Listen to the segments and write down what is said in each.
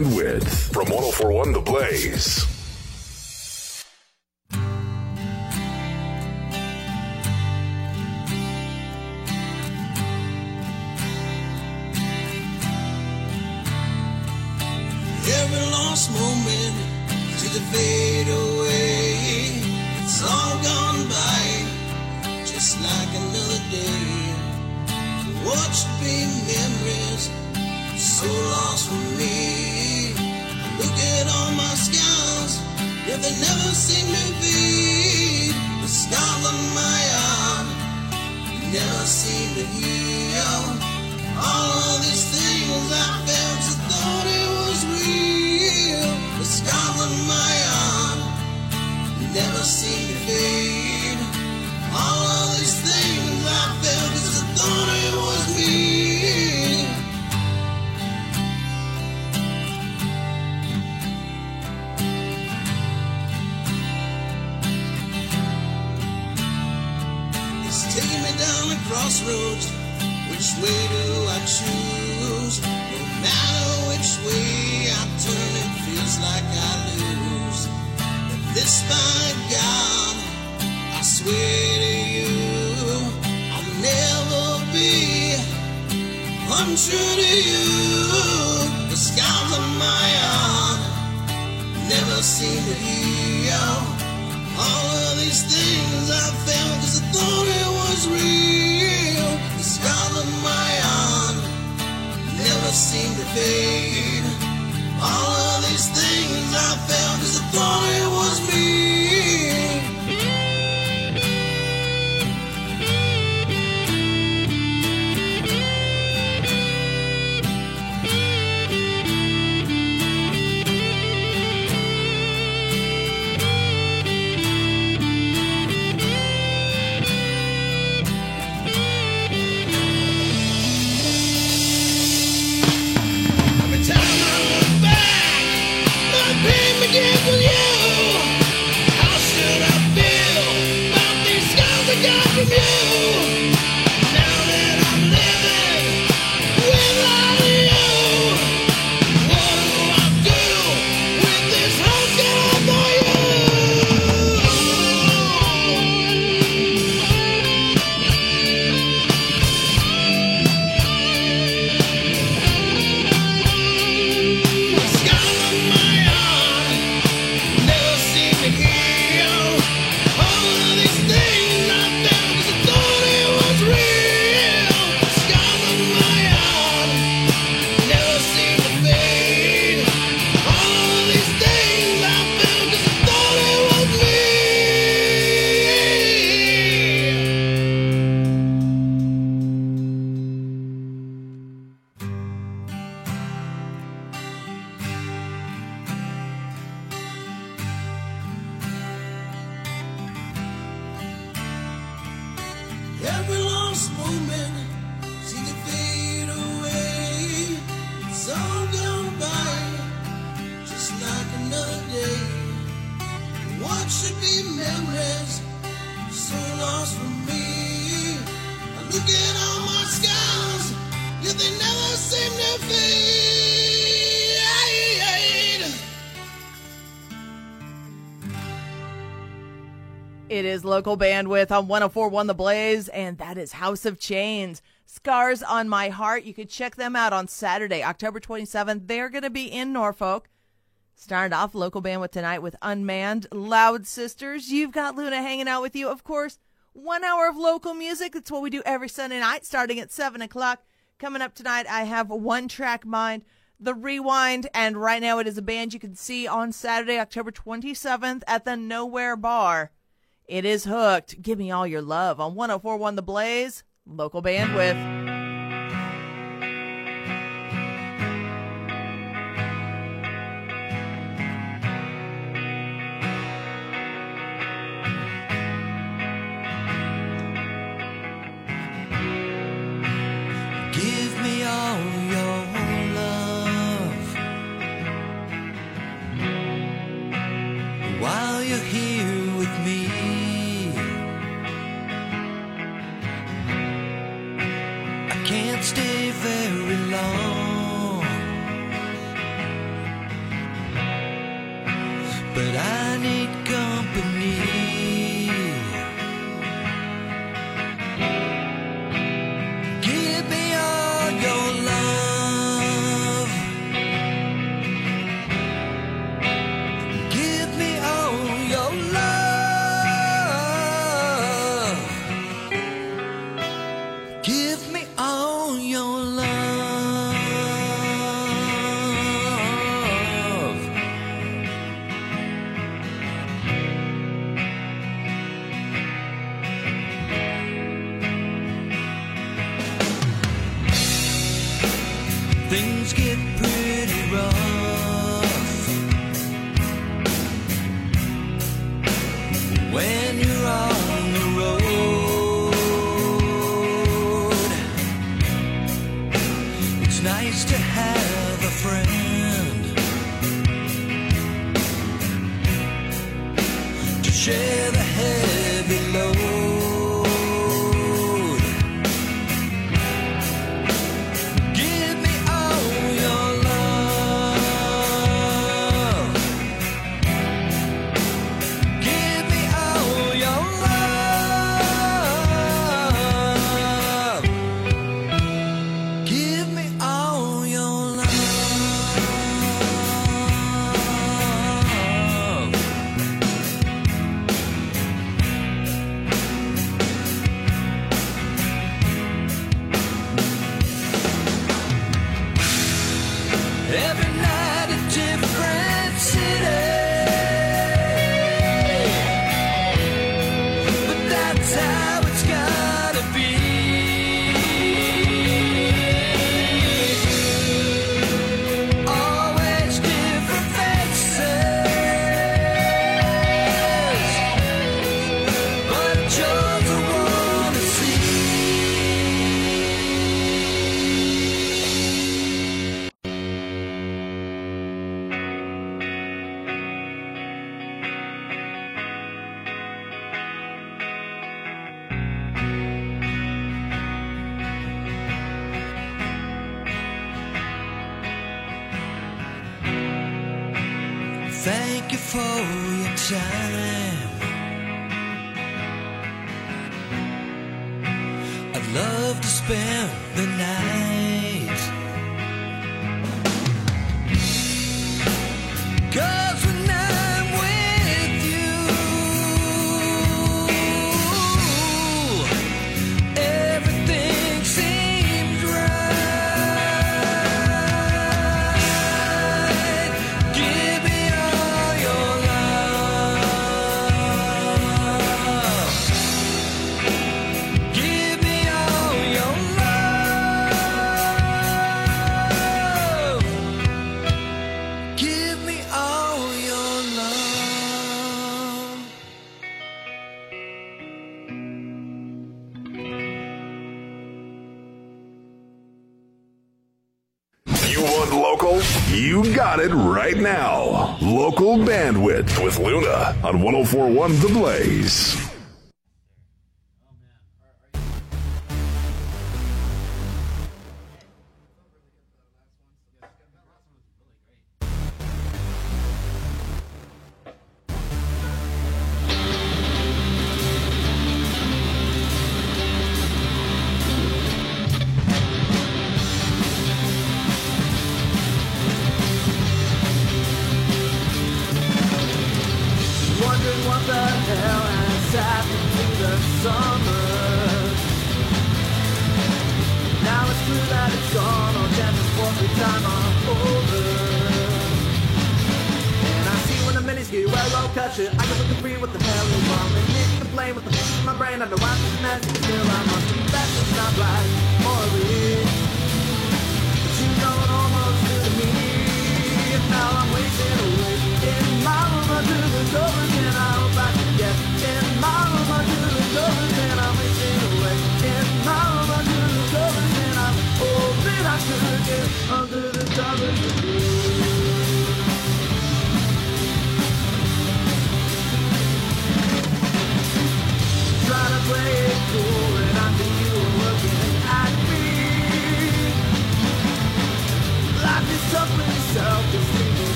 and. From 1041 The Blaze. It's taking me down the crossroads. Which way do I choose? No matter which way I turn, it feels like I lose. But this, by God, I swear to you, I'll never be untrue to you. The scars on my arm never seem to heal. All of these things I felt cause I thought it was real. The scars on my arm never seem to fade. All of these things I felt I thought it was me. Local bandwidth on 1041 The Blaze, and that is House of Chains. Scars on My Heart. You can check them out on Saturday, October 27th. They're going to be in Norfolk. Starting off local bandwidth tonight with Unmanned Loud Sisters. You've got Luna hanging out with you. Of course, one hour of local music. That's what we do every Sunday night, starting at 7 o'clock. Coming up tonight, I have One Track Mind, The Rewind, and right now it is a band you can see on Saturday, October 27th at the Nowhere Bar. It is hooked. Give me all your love on 1041 The Blaze, local bandwidth. Can't stay very long, But Bandwidth with Luna on 1041 The Blaze.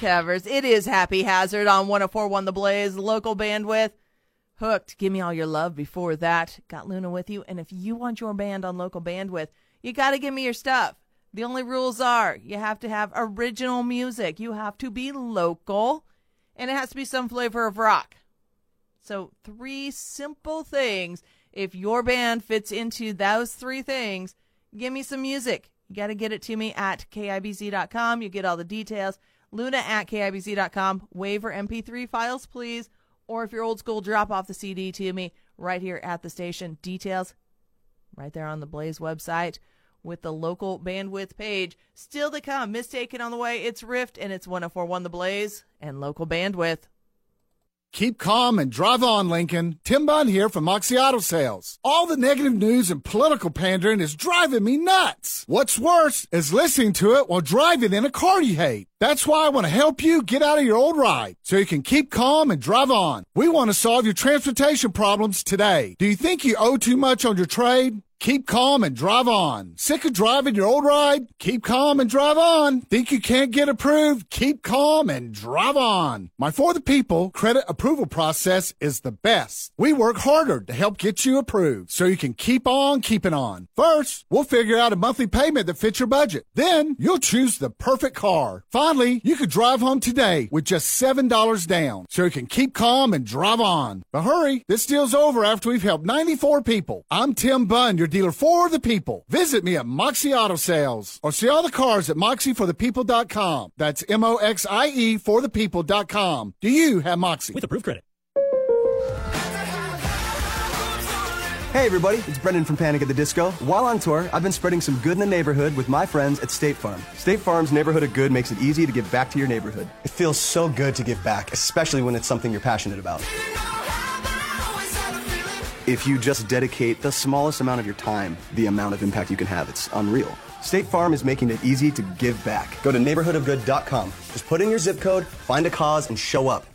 Covers. It is Happy Hazard on 1041 The Blaze, local bandwidth. Hooked. Give me all your love before that. Got Luna with you. And if you want your band on local bandwidth, you got to give me your stuff. The only rules are you have to have original music, you have to be local, and it has to be some flavor of rock. So, three simple things. If your band fits into those three things, give me some music. You got to get it to me at KIBZ.com. You get all the details. Luna at KIBZ.com. Waiver MP3 files, please. Or if you're old school, drop off the CD to me right here at the station. Details right there on the Blaze website with the local bandwidth page. Still to come. Mistaken on the way. It's Rift and it's 1041 The Blaze and local bandwidth. Keep calm and drive on, Lincoln. Tim Bunn here from Moxie Auto Sales. All the negative news and political pandering is driving me nuts. What's worse is listening to it while driving in a car you hate. That's why I want to help you get out of your old ride so you can keep calm and drive on. We want to solve your transportation problems today. Do you think you owe too much on your trade? Keep calm and drive on. Sick of driving your old ride? Keep calm and drive on. Think you can't get approved? Keep calm and drive on. My For the People credit approval process is the best. We work harder to help get you approved so you can keep on keeping on. First, we'll figure out a monthly payment that fits your budget. Then, you'll choose the perfect car. Finally, you could drive home today with just $7 down so you can keep calm and drive on. But hurry, this deal's over after we've helped 94 people. I'm Tim Bunn, your dealer for the people. Visit me at Moxie Auto Sales or see all the cars at moxieforthepeople.com. That's M O X I E for the people.com. Do you have Moxie? with approved credit. Hey everybody, it's Brendon from Panic at the Disco. While on tour, I've been spreading some good in the neighborhood with my friends at State Farm. State Farm's Neighborhood of Good makes it easy to give back to your neighborhood. It feels so good to give back, especially when it's something you're passionate about. If you just dedicate the smallest amount of your time, the amount of impact you can have, it's unreal. State Farm is making it easy to give back. Go to neighborhoodofgood.com. Just put in your zip code, find a cause, and show up.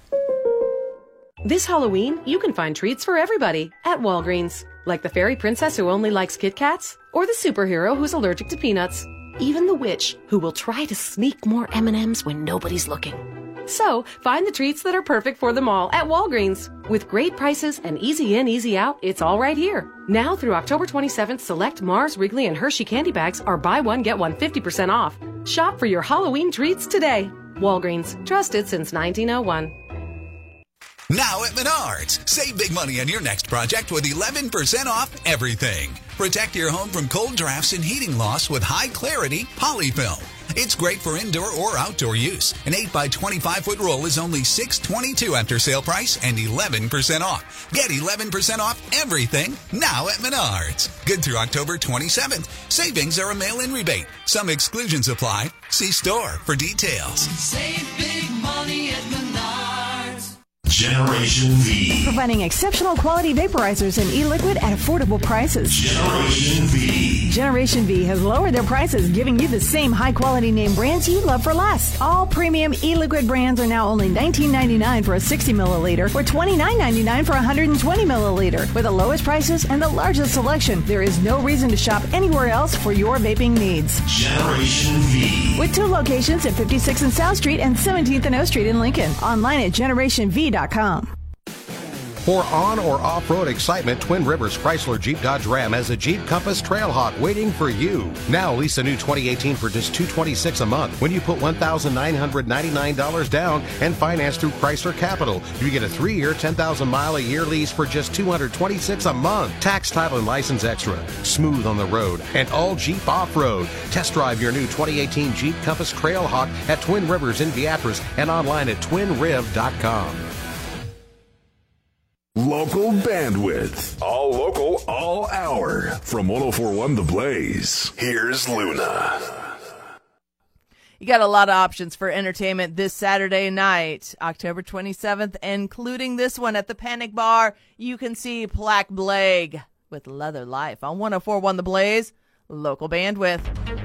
This Halloween, you can find treats for everybody at Walgreens. Like the fairy princess who only likes Kit Kats, or the superhero who's allergic to peanuts. Even the witch who will try to sneak more M&Ms when nobody's looking. So, find the treats that are perfect for them all at Walgreens. With great prices and easy in, easy out, it's all right here. Now through October 27th, select Mars, Wrigley, and Hershey candy bags are buy one, get one 50% off. Shop for your Halloween treats today. Walgreens, trusted since 1901. Now at Menards, save big money on your next project with 11% off everything. Protect your home from cold drafts and heating loss with high clarity polyfilm. It's great for indoor or outdoor use. An 8 by 25 foot roll is only 622 after sale price and 11% off. Get 11% off everything now at Menards. Good through October 27th. Savings are a mail in rebate. Some exclusions apply. See store for details. Save big money at Menards. Generation V. Providing exceptional quality vaporizers and e-liquid at affordable prices. Generation V. Generation V has lowered their prices, giving you the same high quality name brands you love for less. All premium e-liquid brands are now only $19.99 for a 60 milliliter or $29.99 for a 120 milliliter. With the lowest prices and the largest selection, there is no reason to shop anywhere else for your vaping needs. Generation V. With two locations at 56th and South Street and 17th and O Street in Lincoln. Online at generationv.com. For on or off road excitement, Twin Rivers Chrysler Jeep Dodge Ram has a Jeep Compass Trailhawk waiting for you. Now lease a new 2018 for just $226 a month. When you put $1,999 down and finance through Chrysler Capital, you get a three year, 10,000 mile a year lease for just $226 a month. Tax, title, and license extra. Smooth on the road and all Jeep off road. Test drive your new 2018 Jeep Compass Trailhawk at Twin Rivers in Beatrice and online at twinriv.com. Local bandwidth. All local, all hour. From 1041 The Blaze. Here's Luna. You got a lot of options for entertainment this Saturday night, October 27th, including this one at the Panic Bar. You can see Black Blague with Leather Life on 1041 The Blaze, local bandwidth.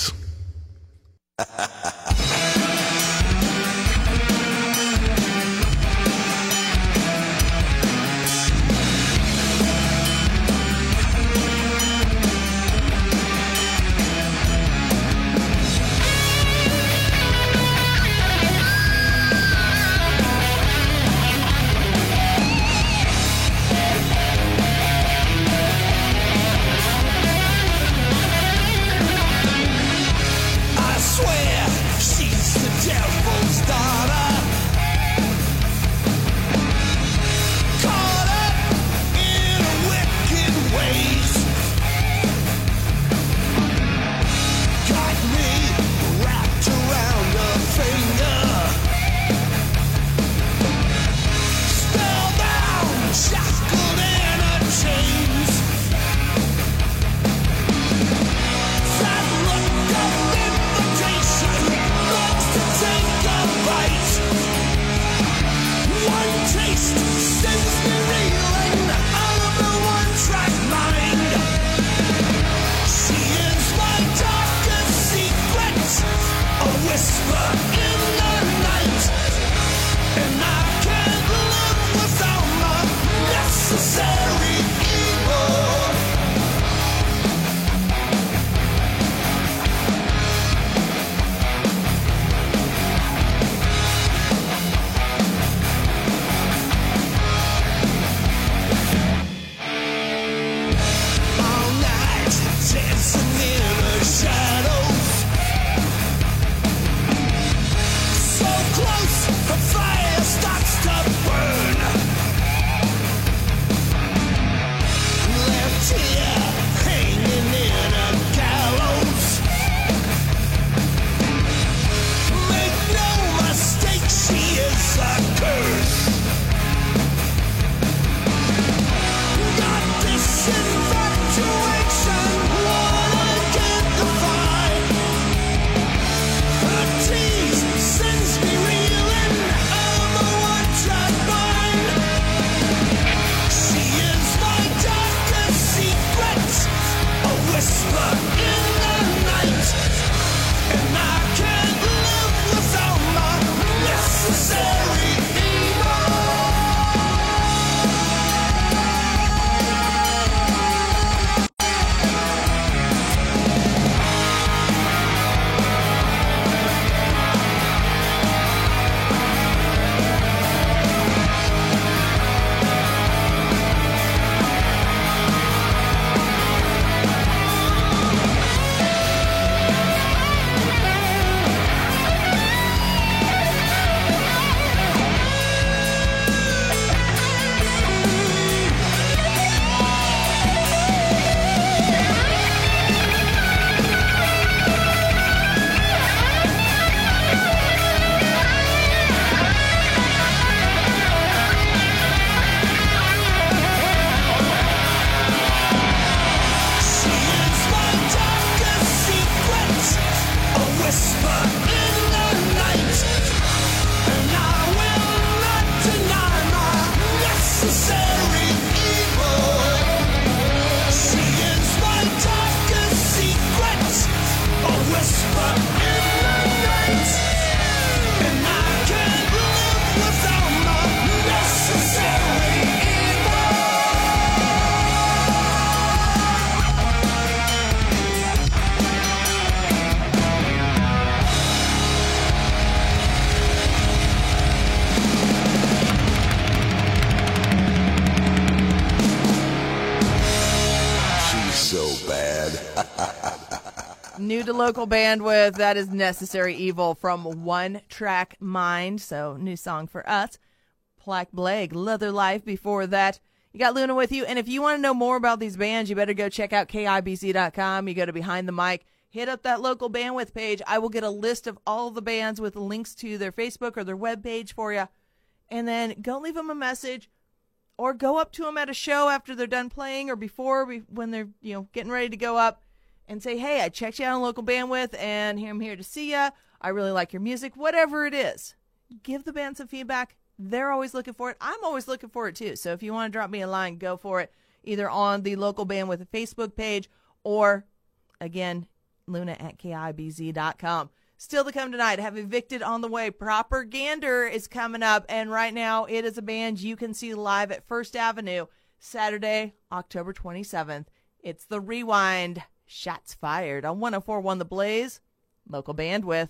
New to local bandwidth, that is Necessary Evil from One Track Mind. So, new song for us. Plaque Blake, Leather Life before that. You got Luna with you. And if you want to know more about these bands, you better go check out KIBZ.com. You go to Behind the Mic, hit up that local bandwidth page. I will get a list of all the bands with links to their Facebook or their web page for you. And then go leave them a message or go up to them at a show after they're done playing or before when they're you know getting ready to go up and say hey i checked you out on local bandwidth and here i'm here to see you i really like your music whatever it is give the band some feedback they're always looking for it i'm always looking for it too so if you want to drop me a line go for it either on the local bandwidth Facebook page or, again, luna at KIBZ.com. Still to come tonight, have Evicted on the way. Propagander is coming up, and right now it is a band you can see live at First Avenue Saturday, October 27th. It's the Rewind. Shots fired on 1041 The Blaze, local bandwidth.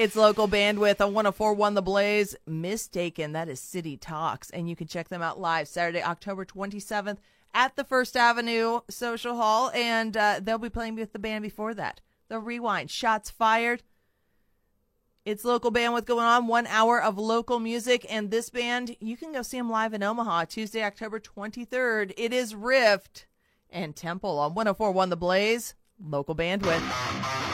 It's local bandwidth on 1041 The Blaze. Mistaken, that is City Talks. And you can check them out live Saturday, October 27th at the First Avenue Social Hall. And uh, they'll be playing with the band before that. The Rewind, Shots Fired. It's local bandwidth going on, one hour of local music. And this band, you can go see them live in Omaha Tuesday, October 23rd. It is Rift and Temple on 1041 The Blaze, local bandwidth.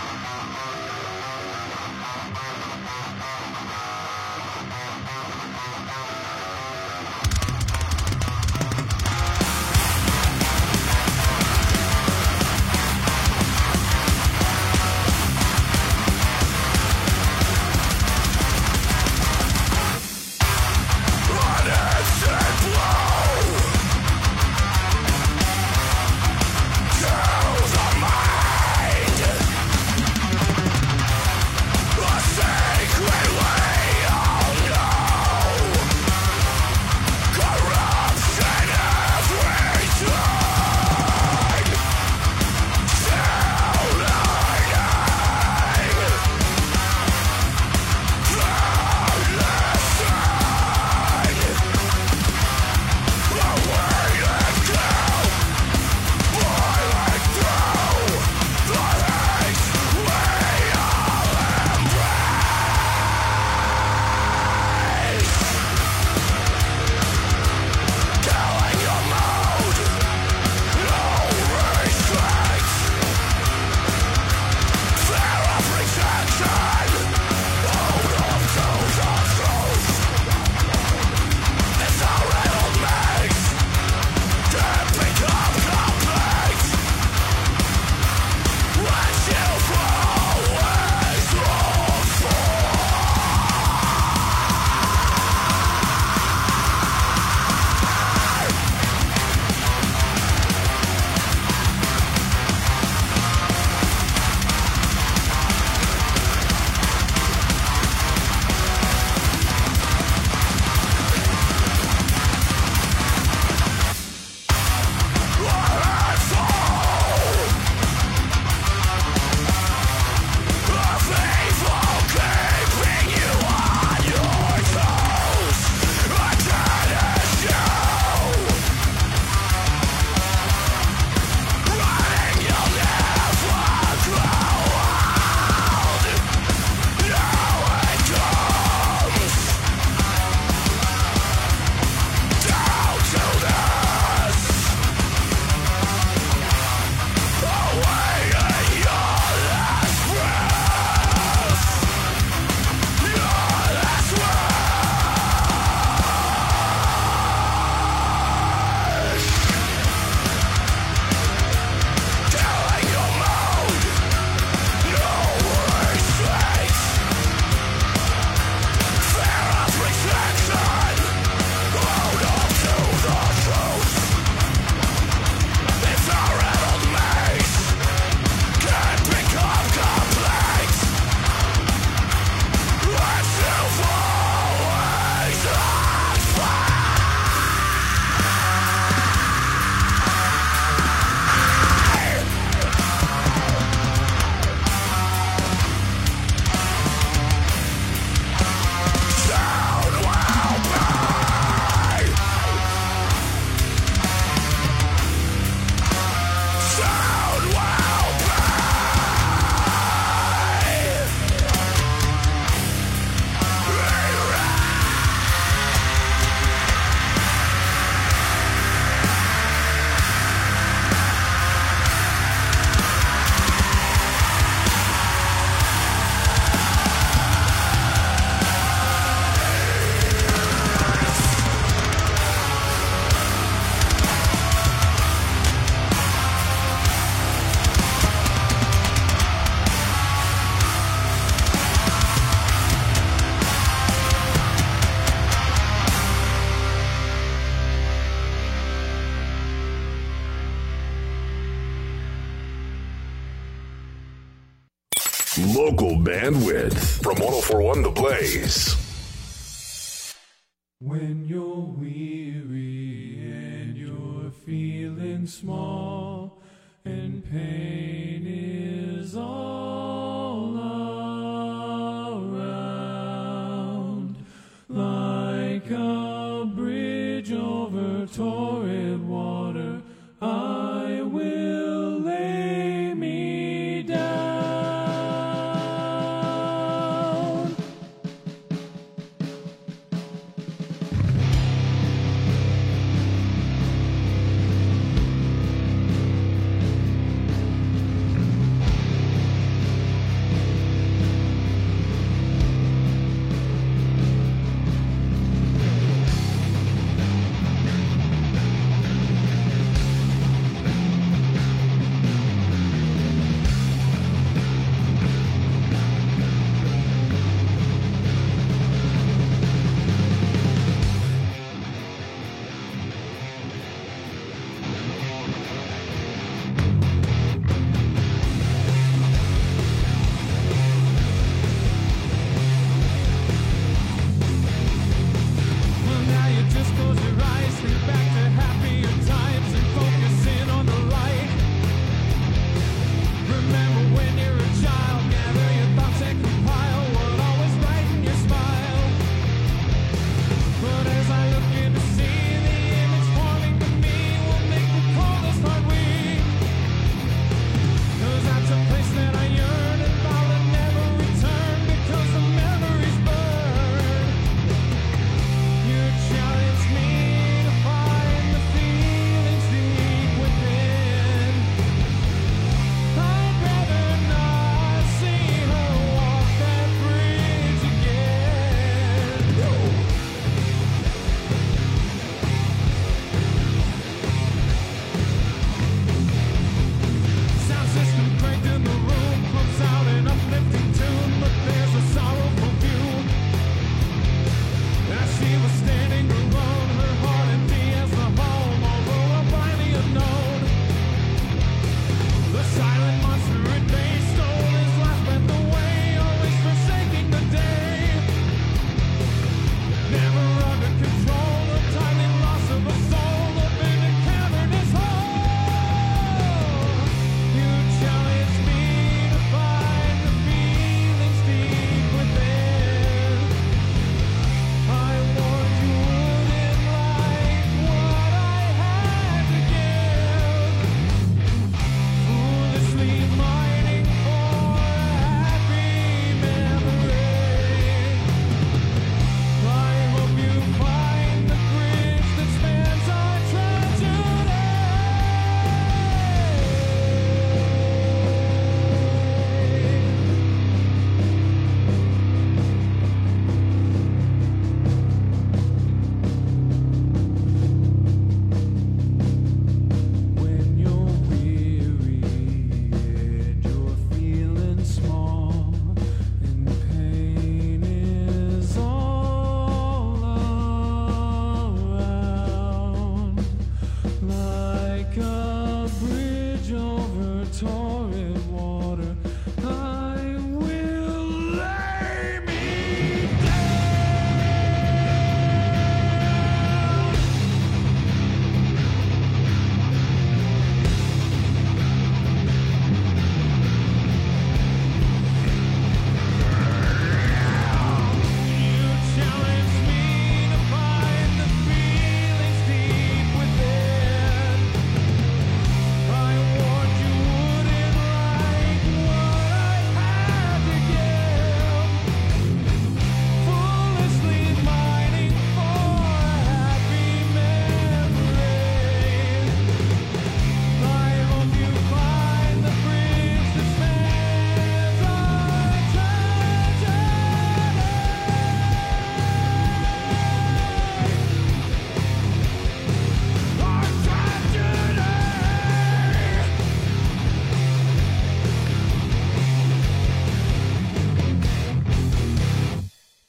The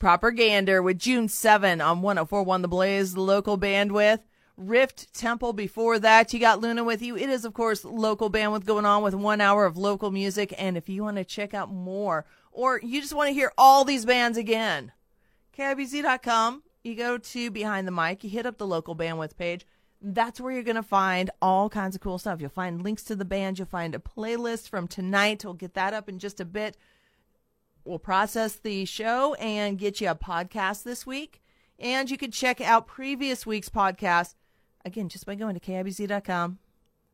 Propagander with June 7 on 1041 The Blaze, the local bandwidth. Rift Temple before that. You got Luna with you. It is, of course, local bandwidth going on with one hour of local music. And if you want to check out more, or you just want to hear all these bands again, KIBZ.com. You go to Behind the Mic, you hit up the local bandwidth page. That's where you're going to find all kinds of cool stuff. You'll find links to the band. You'll find a playlist from tonight. We'll get that up in just a bit. We'll process the show and get you a podcast this week. And you can check out previous week's podcast, again, just by going to KIBZ.com,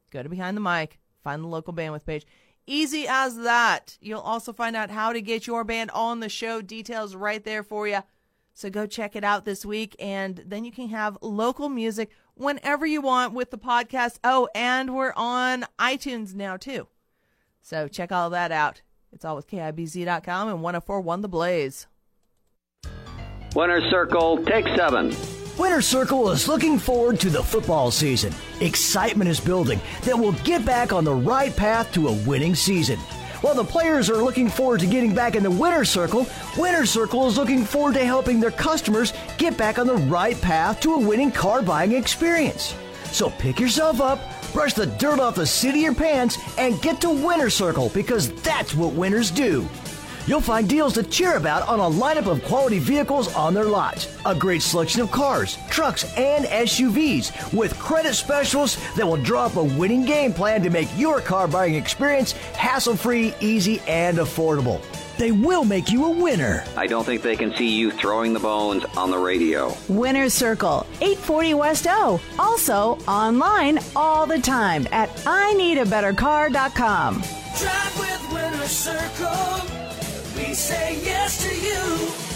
go to Behind the Mic, find the local bandwidth page. Easy as that. You'll also find out how to get your band on the show. Details right there for you. So go check it out this week, and then you can have local music whenever you want with the podcast. Oh, and we're on iTunes now, too. So check all that out. It's all with KIBZ.com and 1041 The Blaze. Winner Circle, take seven. Winner Circle is looking forward to the football season. Excitement is building that we'll get back on the right path to a winning season. While the players are looking forward to getting back in the Winner Circle, Winner Circle is looking forward to helping their customers get back on the right path to a winning car buying experience. So pick yourself up, brush the dirt off the seat of your pants, and get to Winner Circle because that's what winners do. You'll find deals to cheer about on a lineup of quality vehicles on their lots. A great selection of cars, trucks, and SUVs with credit specialists that will draw up a winning game plan to make your car buying experience hassle free, easy, and affordable. They will make you a winner. I don't think they can see you throwing the bones on the radio. Winner's Circle, 840 West O. Also online all the time at IneedABetterCar.com. Drive with Winner Circle. We say yes to you.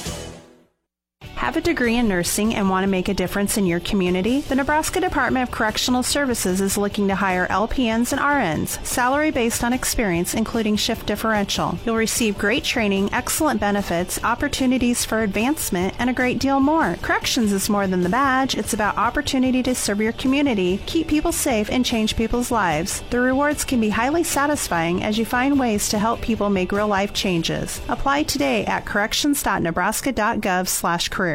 Have a degree in nursing and want to make a difference in your community? The Nebraska Department of Correctional Services is looking to hire LPNs and RNs, salary based on experience, including shift differential. You'll receive great training, excellent benefits, opportunities for advancement, and a great deal more. Corrections is more than the badge, it's about opportunity to serve your community, keep people safe, and change people's lives. The rewards can be highly satisfying as you find ways to help people make real life changes. Apply today at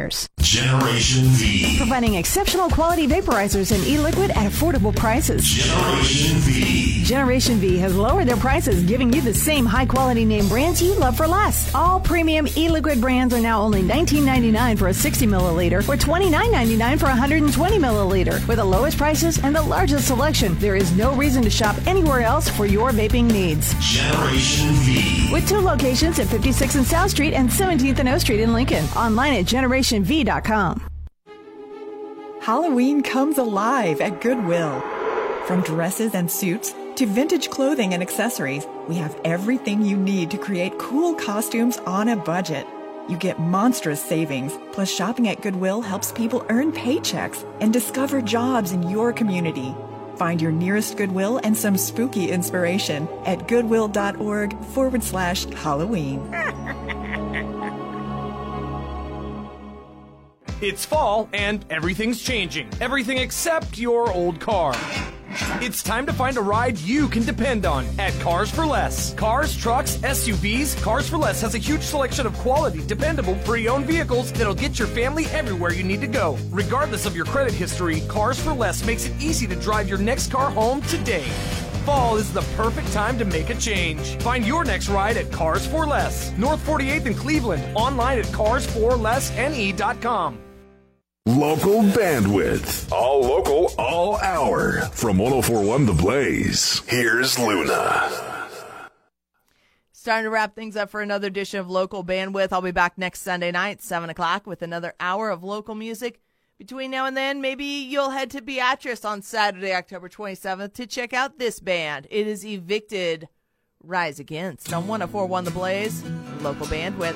Generation V. Providing exceptional quality vaporizers and e-liquid at affordable prices. Generation V. Generation V has lowered their prices, giving you the same high quality name brands you love for less. All premium e-liquid brands are now only $19.99 for a 60 milliliter or $29.99 for a 120 milliliter. With the lowest prices and the largest selection, there is no reason to shop anywhere else for your vaping needs. Generation V. With two locations at 56th and South Street and 17th and O Street in Lincoln. Online at generationv.com. Halloween comes alive at Goodwill. From dresses and suits to vintage clothing and accessories, we have everything you need to create cool costumes on a budget. You get monstrous savings, plus shopping at Goodwill helps people earn paychecks and discover jobs in your community. Find your nearest Goodwill and some spooky inspiration at goodwill.org forward slash Halloween. It's fall and everything's changing. Everything except your old car. It's time to find a ride you can depend on at Cars for Less. Cars, trucks, SUVs, Cars for Less has a huge selection of quality, dependable, pre owned vehicles that'll get your family everywhere you need to go. Regardless of your credit history, Cars for Less makes it easy to drive your next car home today. Fall is the perfect time to make a change. Find your next ride at Cars for Less, North 48th in Cleveland, online at carsforlessne.com. Local bandwidth. All local, all hour. From 1041 The Blaze, here's Luna. Starting to wrap things up for another edition of Local Bandwidth. I'll be back next Sunday night, 7 o'clock, with another hour of local music. Between now and then, maybe you'll head to Beatrice on Saturday, October 27th to check out this band. It is Evicted Rise Against on 1041 The Blaze, Local Bandwidth.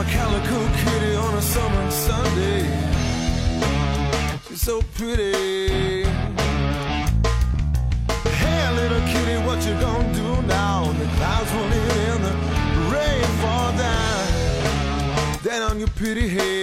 A calico kitty on a summer Sunday. She's so pretty. Hey, little kitty, what you gonna do now? The clouds roll in and the rain fall down, down on your pretty head.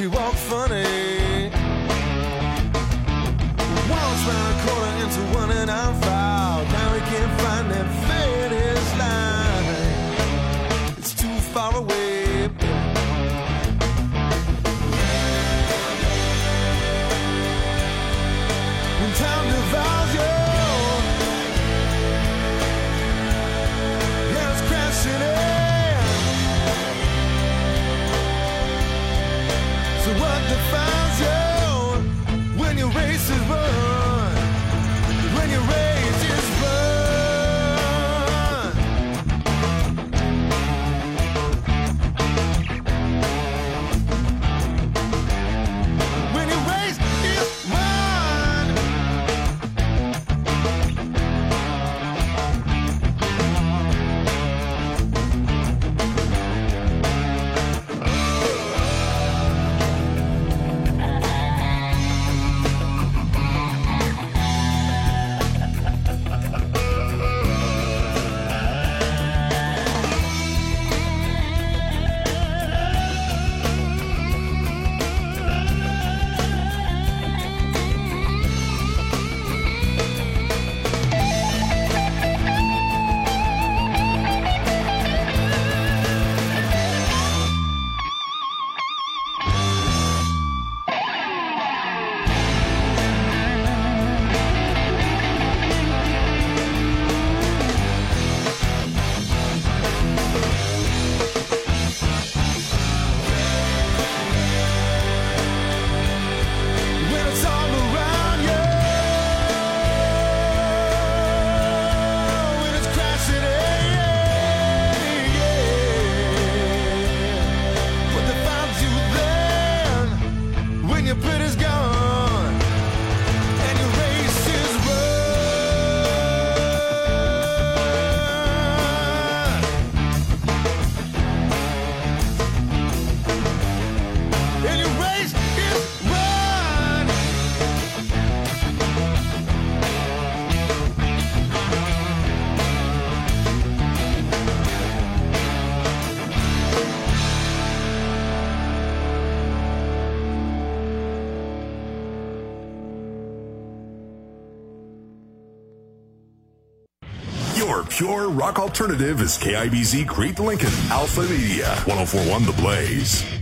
He walked funny. Once round a corner into one and I'm foul. Now he can't find pure rock alternative is KIBZ Crete Lincoln, Alpha Media, 1041 The Blaze.